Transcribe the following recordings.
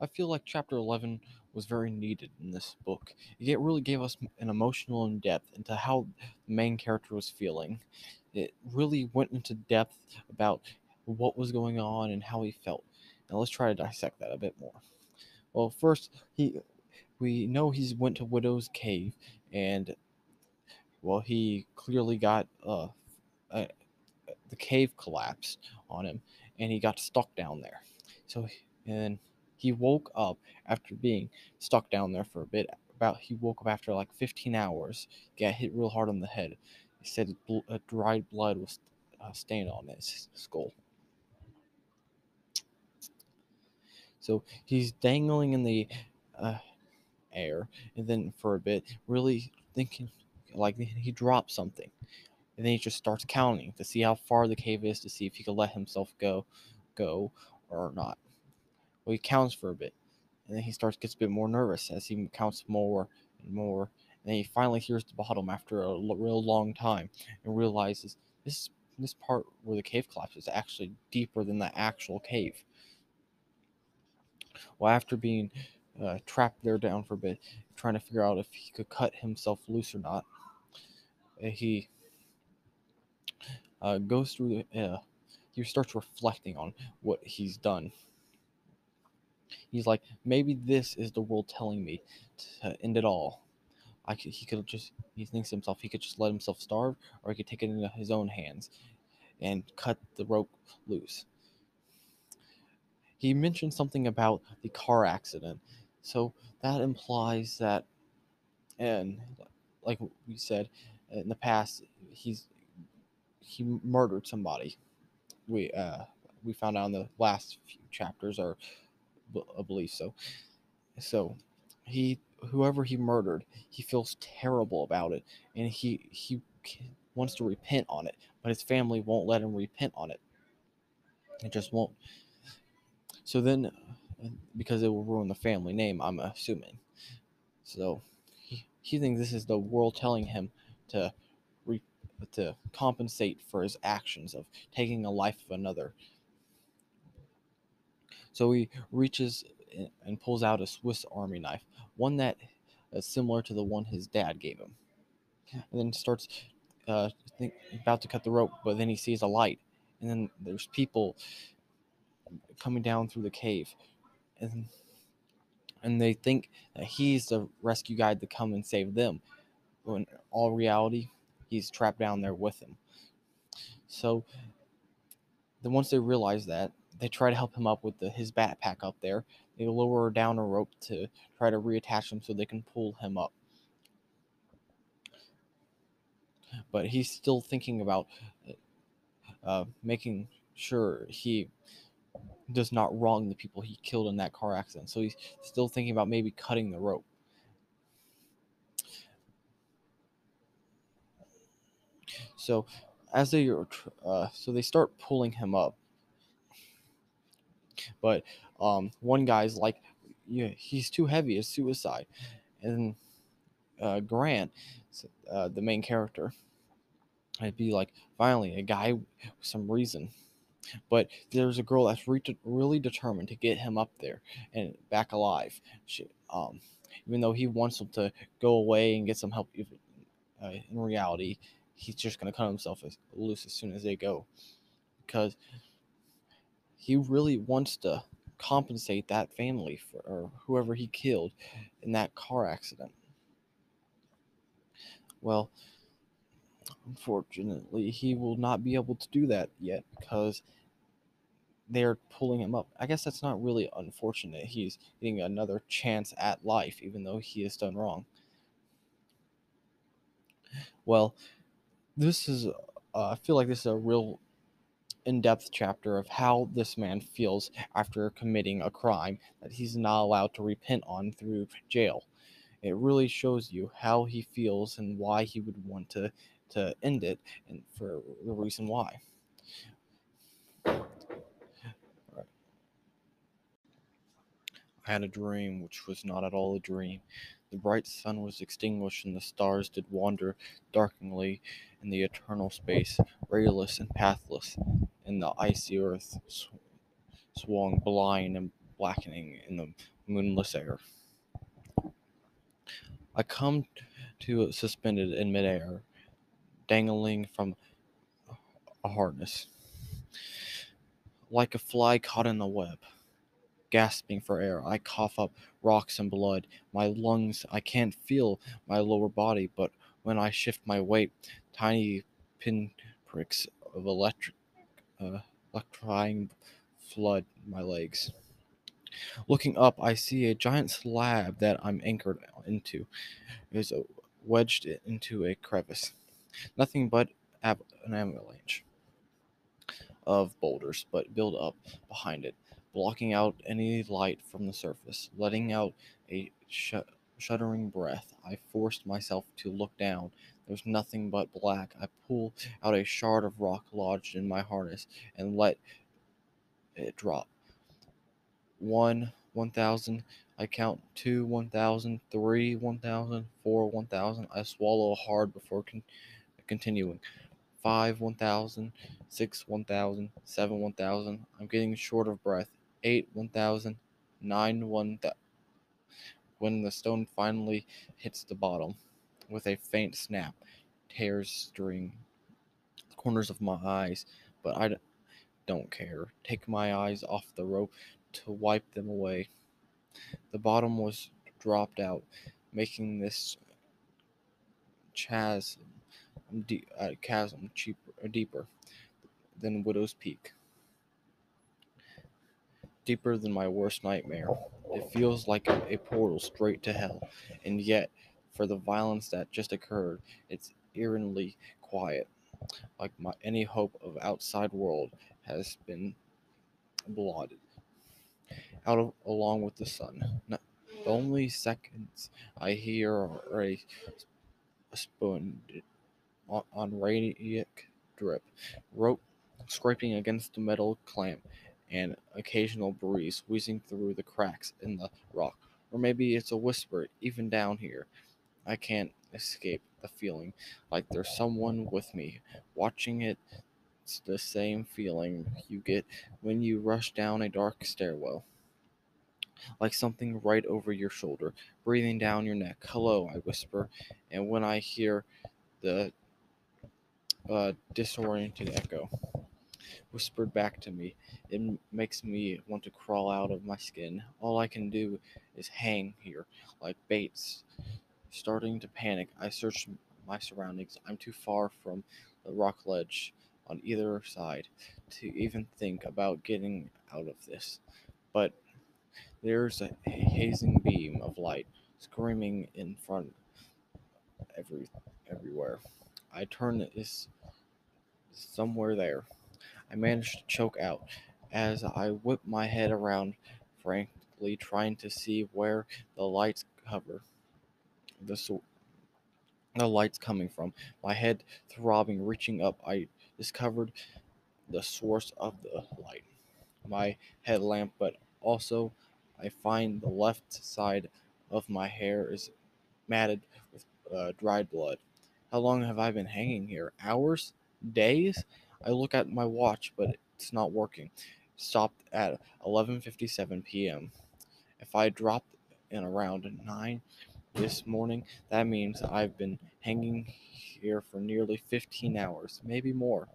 I feel like chapter 11 was very needed in this book. It really gave us an emotional in depth into how the main character was feeling. It really went into depth about what was going on and how he felt. Now let's try to dissect that a bit more. Well, first he we know he's went to Widow's Cave and well he clearly got uh, uh the cave collapsed on him and he got stuck down there. So and he woke up after being stuck down there for a bit. About he woke up after like 15 hours. Got hit real hard on the head. He said bl- uh, dried blood was uh, stained on his skull. So he's dangling in the uh, air, and then for a bit, really thinking like he dropped something, and then he just starts counting to see how far the cave is to see if he can let himself go, go or not. Well, he counts for a bit, and then he starts gets a bit more nervous as he counts more and more, and then he finally hears the bottom after a real long time, and realizes this this part where the cave collapses is actually deeper than the actual cave. Well, after being uh, trapped there down for a bit, trying to figure out if he could cut himself loose or not, uh, he uh, goes through the. Uh, he starts reflecting on what he's done He's like, maybe this is the world telling me to end it all. I could, he could just, he thinks to himself, he could just let himself starve, or he could take it into his own hands and cut the rope loose. He mentioned something about the car accident, so that implies that, and like we said in the past, he's he murdered somebody. We uh we found out in the last few chapters or I believe so. So he whoever he murdered, he feels terrible about it, and he he wants to repent on it, but his family won't let him repent on it. It just won't. So then, because it will ruin the family name, I'm assuming. So he, he thinks this is the world telling him to re, to compensate for his actions of taking a life of another so he reaches and pulls out a Swiss Army knife, one that is similar to the one his dad gave him. And then starts uh, think, about to cut the rope, but then he sees a light, and then there's people coming down through the cave, and and they think that he's the rescue guide to come and save them. When all reality, he's trapped down there with them. So then once they realize that, they try to help him up with the, his backpack up there. They lower down a rope to try to reattach him so they can pull him up. But he's still thinking about uh, making sure he does not wrong the people he killed in that car accident. So he's still thinking about maybe cutting the rope. So as they uh, so they start pulling him up but um, one guy's like, yeah, he's too heavy. It's suicide. And uh, Grant, uh, the main character, I'd be like, finally, a guy with some reason. But there's a girl that's re- really determined to get him up there and back alive. She, um, even though he wants him to go away and get some help, uh, in reality, he's just going to cut himself loose as soon as they go. Because he really wants to compensate that family for or whoever he killed in that car accident. Well, unfortunately, he will not be able to do that yet because they're pulling him up. I guess that's not really unfortunate. He's getting another chance at life, even though he has done wrong. Well, this is, uh, I feel like this is a real in depth chapter of how this man feels after committing a crime that he's not allowed to repent on through jail. It really shows you how he feels and why he would want to, to end it and for the reason why. I had a dream which was not at all a dream. The bright sun was extinguished, and the stars did wander darkingly in the eternal space, rayless and pathless in the icy earth sw- swung blind and blackening in the moonless air. I come to suspended in midair, dangling from a harness, like a fly caught in a web. Gasping for air, I cough up rocks and blood. My lungs, I can't feel my lower body, but when I shift my weight, tiny pinpricks of electric, uh, electrifying flood my legs. Looking up, I see a giant slab that I'm anchored into is wedged into a crevice. Nothing but an avalanche of boulders, but build up behind it, blocking out any light from the surface, letting out a sh- shuddering breath. I forced myself to look down. There's nothing but black. I pull out a shard of rock lodged in my harness and let it drop. One, one thousand. I count two, one thousand, three, one thousand, four, one thousand. I swallow hard before con- continuing. Five, one thousand, six, one thousand, seven, one thousand. I'm getting short of breath. Eight, one thousand, nine, one thousand. When the stone finally hits the bottom, with a faint snap, tears string the corners of my eyes, but I don't care. Take my eyes off the rope to wipe them away. The bottom was dropped out, making this chasm, de- uh, chasm cheaper, uh, deeper than Widow's Peak. Deeper than my worst nightmare. It feels like a, portal straight to hell, and yet, for the violence that just occurred, it's eerily quiet, like my any hope of outside world has been blotted out of, along with the sun. No- the only seconds I hear are a, a spoon on, on radiant drip, rope scraping against the metal clamp, and occasional breeze wheezing through the cracks in the rock. Or maybe it's a whisper, even down here. I can't escape the feeling like there's someone with me, watching it. It's the same feeling you get when you rush down a dark stairwell like something right over your shoulder, breathing down your neck. Hello, I whisper, and when I hear the uh, disoriented echo whispered back to me, it makes me want to crawl out of my skin. All I can do is hang here, like baits. Starting to panic, I search my surroundings. I'm too far from the rock ledge on either side to even think about getting out of this. But there's a hazing beam of light screaming in front every everywhere. I turn is somewhere there. I managed to choke out as I whip my head around frankly trying to see where the lights cover the so- the lights coming from. My head throbbing, reaching up, I discovered the source of the light. My headlamp, but also I find the left side of my hair is matted with uh, dried blood. How long have I been hanging here? Hours? Days? I look at my watch, but it's not working. Stopped at 11:57 p.m. If I dropped in around 9 this morning, that means I've been hanging here for nearly 15 hours, maybe more.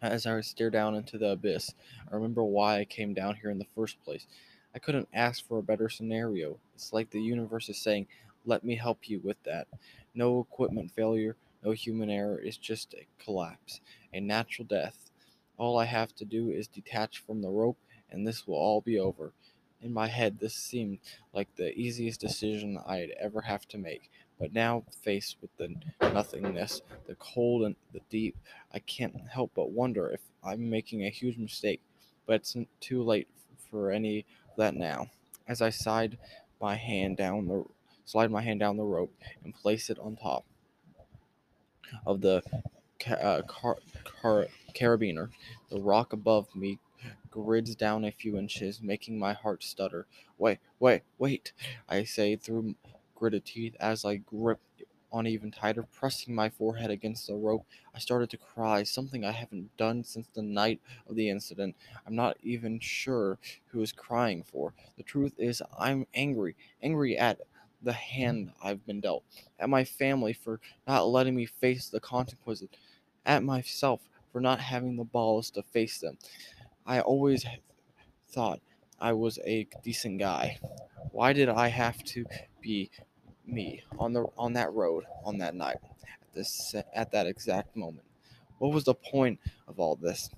As I stare down into the abyss, I remember why I came down here in the first place. I couldn't ask for a better scenario. It's like the universe is saying, let me help you with that. No equipment failure, no human error, it's just a collapse, a natural death. All I have to do is detach from the rope, and this will all be over. In my head, this seemed like the easiest decision I'd ever have to make. But now, faced with the nothingness, the cold and the deep, I can't help but wonder if I'm making a huge mistake. But it's too late for any of that now. As I slide my hand down the slide my hand down the rope and place it on top of the ca- uh, car- car- carabiner, the rock above me grids down a few inches, making my heart stutter. Wait, wait, wait! I say through gritted teeth as I grip on even tighter, pressing my forehead against the rope. I started to cry, something I haven't done since the night of the incident. I'm not even sure who is crying for. The truth is, I'm angry, angry at the hand I've been dealt, at my family for not letting me face the consequences, at myself for not having the balls to face them. I always thought I was a decent guy. Why did I have to be me on the on that road on that night at this at that exact moment? What was the point of all this?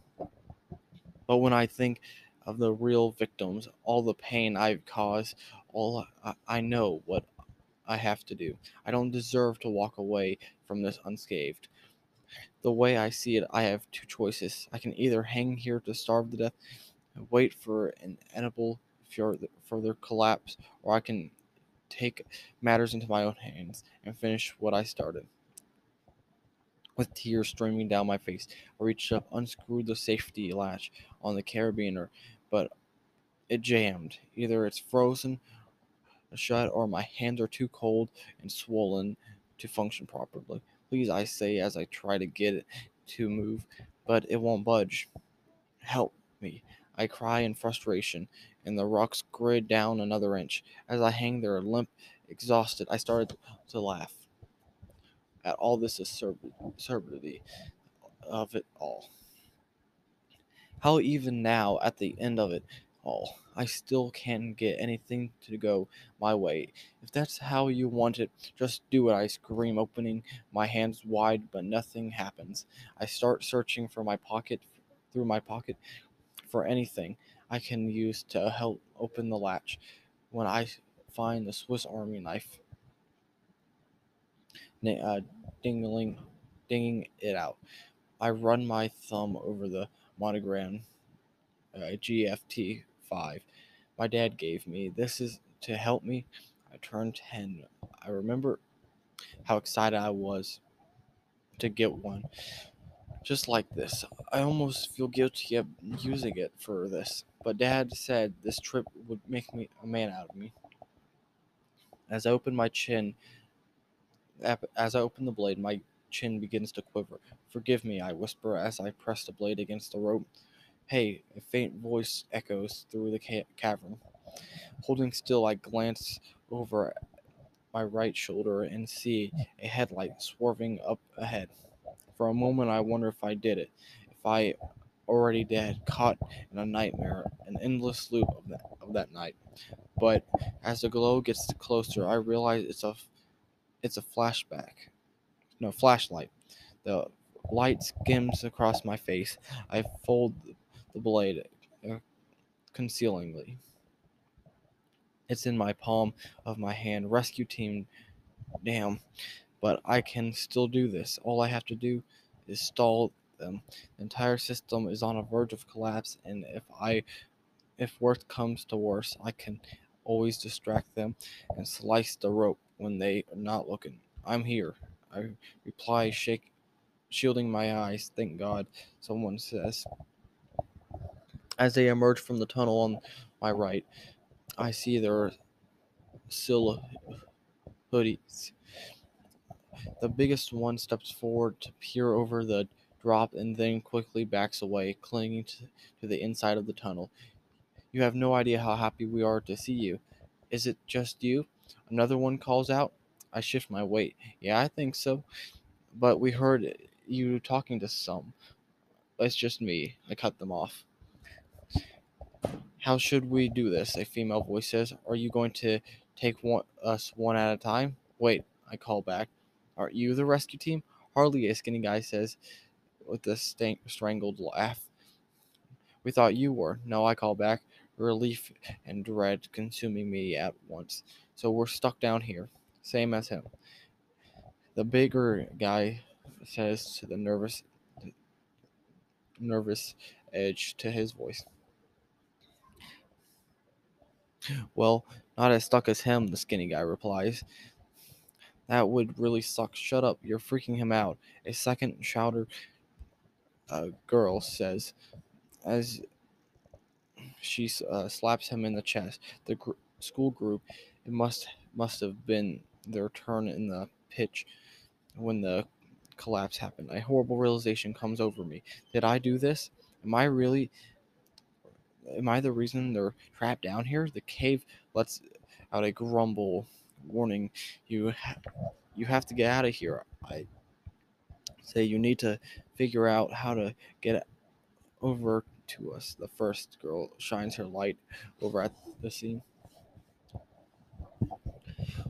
But when I think of the real victims, all the pain I've caused, all I, I know what I have to do. I don't deserve to walk away from this unscathed. The way I see it, I have two choices. I can either hang here to starve to death and wait for an inevitable further collapse, or I can take matters into my own hands and finish what I started. With tears streaming down my face, I reached up, unscrewed the safety latch on the carabiner, but it jammed. Either it's frozen shut or my hands are too cold and swollen to function properly. Please, I say as I try to get it to move, but it won't budge. Help me. I cry in frustration, and the rocks grid down another inch. As I hang there, limp, exhausted, I started to laugh at all this absurdity of it all. How even now, at the end of it all, I still can't get anything to go my way. If that's how you want it, just do it, I scream, opening my hands wide, but nothing happens. I start searching for my pocket, through my pocket, for anything I can use to help open the latch. When I find the Swiss Army knife, uh, dingling, dinging it out, I run my thumb over the monogram uh, GFT 5 my dad gave me. This is to help me. I turned 10. I remember how excited I was to get one. Just like this. I almost feel guilty of using it for this, but dad said this trip would make me a man out of me. As I open my chin, as I open the blade, my chin begins to quiver. Forgive me, I whisper as I press the blade against the rope. Hey, a faint voice echoes through the ca- cavern. Holding still, I glance over my right shoulder and see a headlight swerving up ahead. For a moment, I wonder if I did it, if I already dead, caught in a nightmare, an endless loop of that, of that night. But as the glow gets closer, I realize it's a it's a flashback, no flashlight. The light skims across my face. I fold the blade uh, concealingly. It's in my palm of my hand. Rescue team, damn. But I can still do this. All I have to do is stall them. The entire system is on a verge of collapse, and if I, if worst comes to worst, I can always distract them and slice the rope when they are not looking. I'm here. I reply, shake, shielding my eyes. Thank God, someone says. As they emerge from the tunnel on my right, I see their silhouettes. The biggest one steps forward to peer over the drop and then quickly backs away, clinging to, to the inside of the tunnel. You have no idea how happy we are to see you. Is it just you? Another one calls out. I shift my weight. Yeah, I think so. But we heard you talking to some. It's just me. I cut them off. How should we do this? A female voice says. Are you going to take one, us one at a time? Wait, I call back. Aren't you the rescue team? Hardly, a skinny guy says with a stank, strangled laugh. We thought you were. No, I call back, relief and dread consuming me at once. So we're stuck down here, same as him. The bigger guy says to the nervous, nervous edge to his voice. Well, not as stuck as him, the skinny guy replies. That would really suck. Shut up, you're freaking him out. A second shouter uh, girl says as she uh, slaps him in the chest. The gr- school group, it must must have been their turn in the pitch when the collapse happened. A horrible realization comes over me. Did I do this? Am I really am I the reason they're trapped down here? The cave lets out a grumble warning you ha- you have to get out of here. I say you need to figure out how to get over to us. The first girl shines her light over at the scene.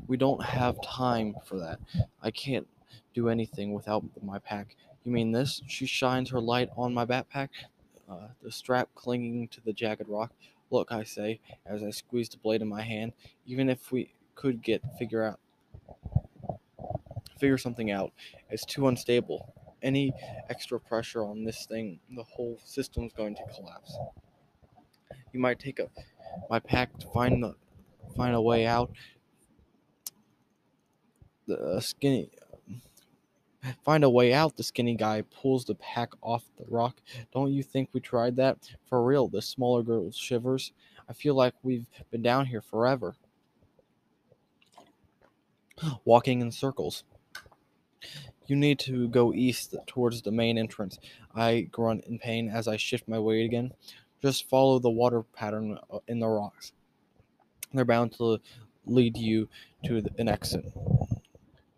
We don't have time for that. I can't do anything without my pack. You mean this? She shines her light on my backpack, uh, the strap clinging to the jagged rock. Look, I say, as I squeeze the blade in my hand, even if we could get figure out figure something out, it's too unstable. Any extra pressure on this thing, the whole system's going to collapse. You might take a my pack to find the find a way out. The skinny find a way out. The skinny guy pulls the pack off the rock. Don't you think we tried that? For real, the smaller girl shivers. I feel like we've been down here forever. Walking in circles. You need to go east towards the main entrance. I grunt in pain as I shift my weight again. Just follow the water pattern uh, in the rocks. They're bound to lead you to an exit.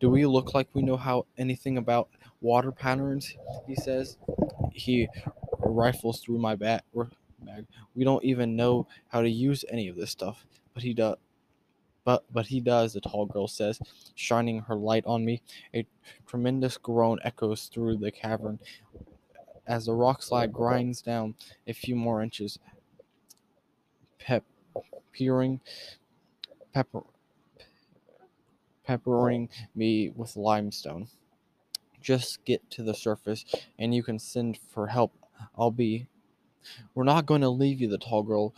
Do we look like we know how anything about water patterns? He says. He rifles through my bag. We don't even know how to use any of this stuff, but he does. But but he does, the tall girl says, shining her light on me. A tremendous groan echoes through the cavern as the rock slide grinds down a few more inches. Pep peering pepper peppering oh. me with limestone. Just get to the surface and you can send for help. I'll be. We're not going to leave you, the tall girl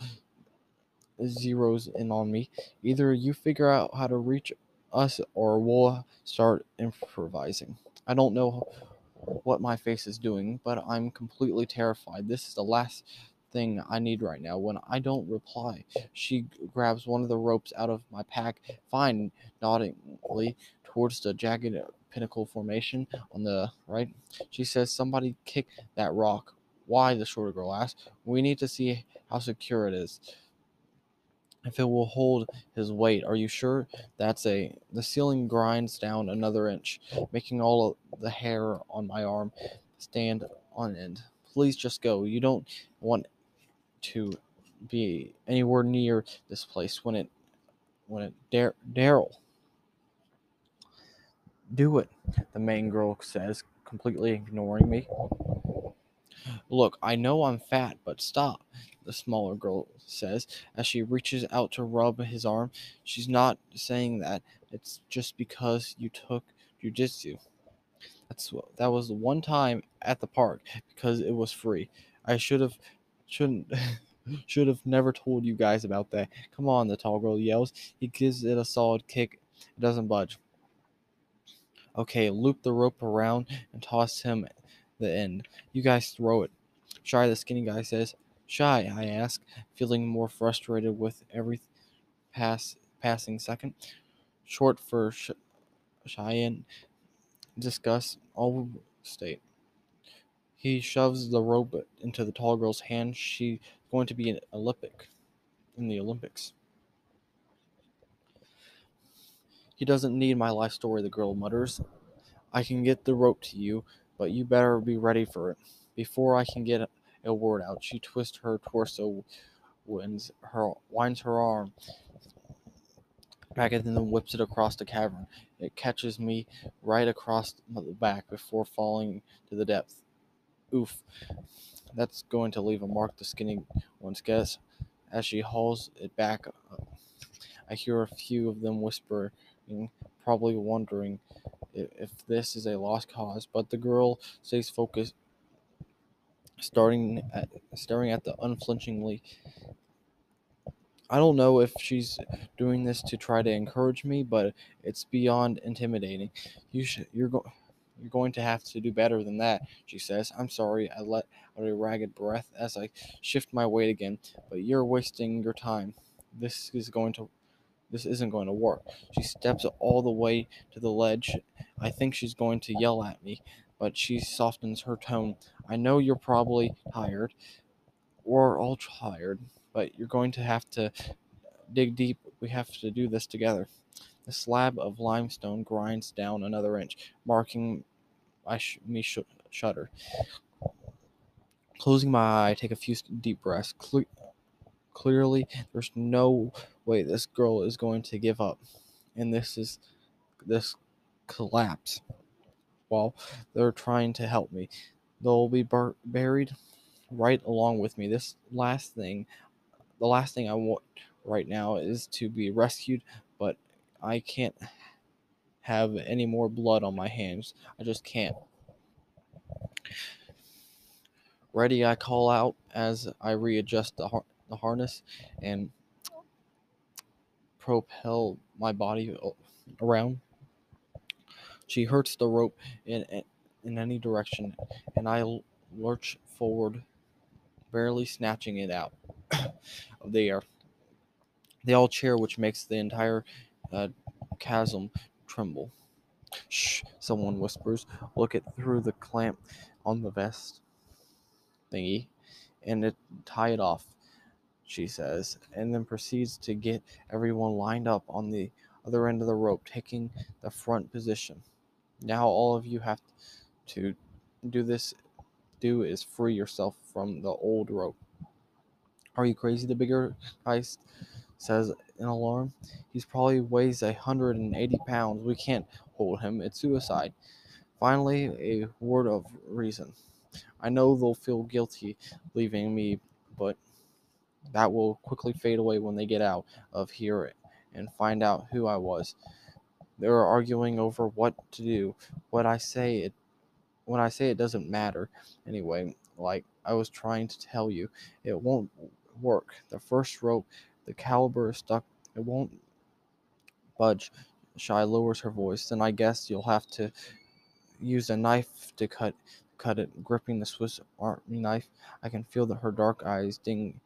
zeroes in on me. Either you figure out how to reach us or we'll start improvising. I don't know what my face is doing, but I'm completely terrified. This is the last thing I need right now. When I don't reply, she grabs one of the ropes out of my pack, fine, noddingly towards the jagged pinnacle formation on the right. She says, Somebody kick that rock. Why? The shorter girl asks. We need to see how secure it is if it will hold his weight. Are you sure? That's a. The ceiling grinds down another inch, making all of the hair on my arm stand on end. Please just go. You don't want to be anywhere near this place when it when it Dar- Daryl. Do it, the main girl says, completely ignoring me. Look, I know I'm fat, but stop the smaller girl says as she reaches out to rub his arm. She's not saying that. It's just because you took jujitsu. That's that was the one time at the park because it was free. I should have shouldn't should have never told you guys about that. Come on, the tall girl yells. He gives it a solid kick. It doesn't budge. Okay, loop the rope around and toss him the end. You guys throw it. Shy, the skinny guy says. Shy, I ask, feeling more frustrated with every pass passing second. Short for sh- Cheyenne. Discus all state. He shoves the rope into the tall girl's hand. She's going to be an Olympic in the Olympics. He doesn't need my life story, the girl mutters. I can get the rope to you, but you better be ready for it. Before I can get a word out. She twists her torso, winds her winds her arm back and then whips it across the cavern. It catches me right across the back before falling to the depth. Oof. That's going to leave a mark, the skinny ones guess. As she hauls it back, uh, I hear a few of them whispering, probably wondering if this is a lost cause, but the girl stays focused starting at, staring at the unflinchingly. I don't know if she's doing this to try to encourage me, but it's beyond intimidating. You should, you're going you're going to have to do better than that, she says. I'm sorry, I let out a ragged breath as I shift my weight again, but you're wasting your time. This is going to this isn't going to work. She steps all the way to the ledge. I think she's going to yell at me, but she softens her tone. I know you're probably tired. We're all tired, but you're going to have to dig deep. We have to do this together. The slab of limestone grinds down another inch, marking I sh- me sh- shudder. Closing my eye, I take a few deep breaths. Cle- clearly, there's no way this girl is going to give up, and this is this collapse. While they're trying to help me, they'll be bur- buried right along with me. This last thing, the last thing I want right now is to be rescued, I can't have any more blood on my hands. I just can't. Ready, I call out as I readjust the, har- the harness and propel my body around. She hurts the rope in, in any direction, and I lurch forward, barely snatching it out of the air. They all cheer, which makes the entire uh, chasm tremble. Shh, someone whispers. Look it through the clamp on the vest thingy and it, tie it off, she says, and then proceeds to get everyone lined up on the other end of the rope, taking the front position. Now all of you have to do this do is free yourself from the old rope. Are you crazy? The bigger guy says in alarm. He's probably weighs a hundred and eighty pounds. We can't hold him. It's suicide. Finally, a word of reason. I know they'll feel guilty leaving me, but that will quickly fade away when they get out of here and find out who I was. They're arguing over what to do. What I say it when I say it doesn't matter anyway, like I was trying to tell you, it won't work. The first rope, the caliber is stuck. It won't budge. Shy lowers her voice. Then I guess you'll have to use a knife to cut cut it, gripping the Swiss Army knife. I can feel that her dark eyes ding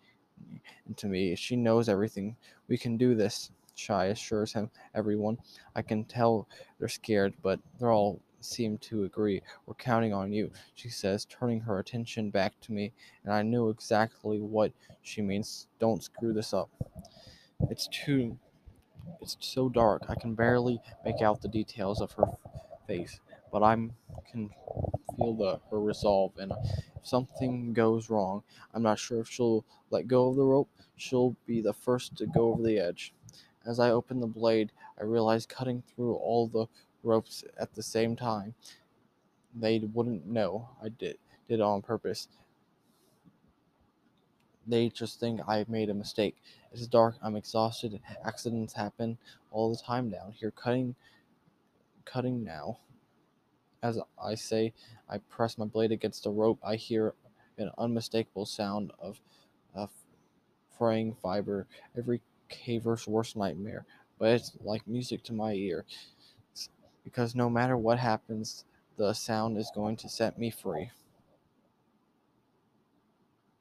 into me. She knows everything. We can do this, Shy assures him everyone. I can tell they're scared, but they're all seem to agree. We're counting on you, she says, turning her attention back to me, and I knew exactly what she means. Don't screw this up. It's too it's so dark I can barely make out the details of her face, but I can feel the her resolve and if something goes wrong, I'm not sure if she'll let go of the rope. She'll be the first to go over the edge. As I open the blade, I realize cutting through all the ropes at the same time. They wouldn't know I did did it on purpose. They just think I made a mistake. It's dark, I'm exhausted, accidents happen all the time down here. Cutting cutting now. As I say, I press my blade against the rope. I hear an unmistakable sound of, of fraying fiber, every caver's worst nightmare, but it's like music to my ear. Because no matter what happens, the sound is going to set me free.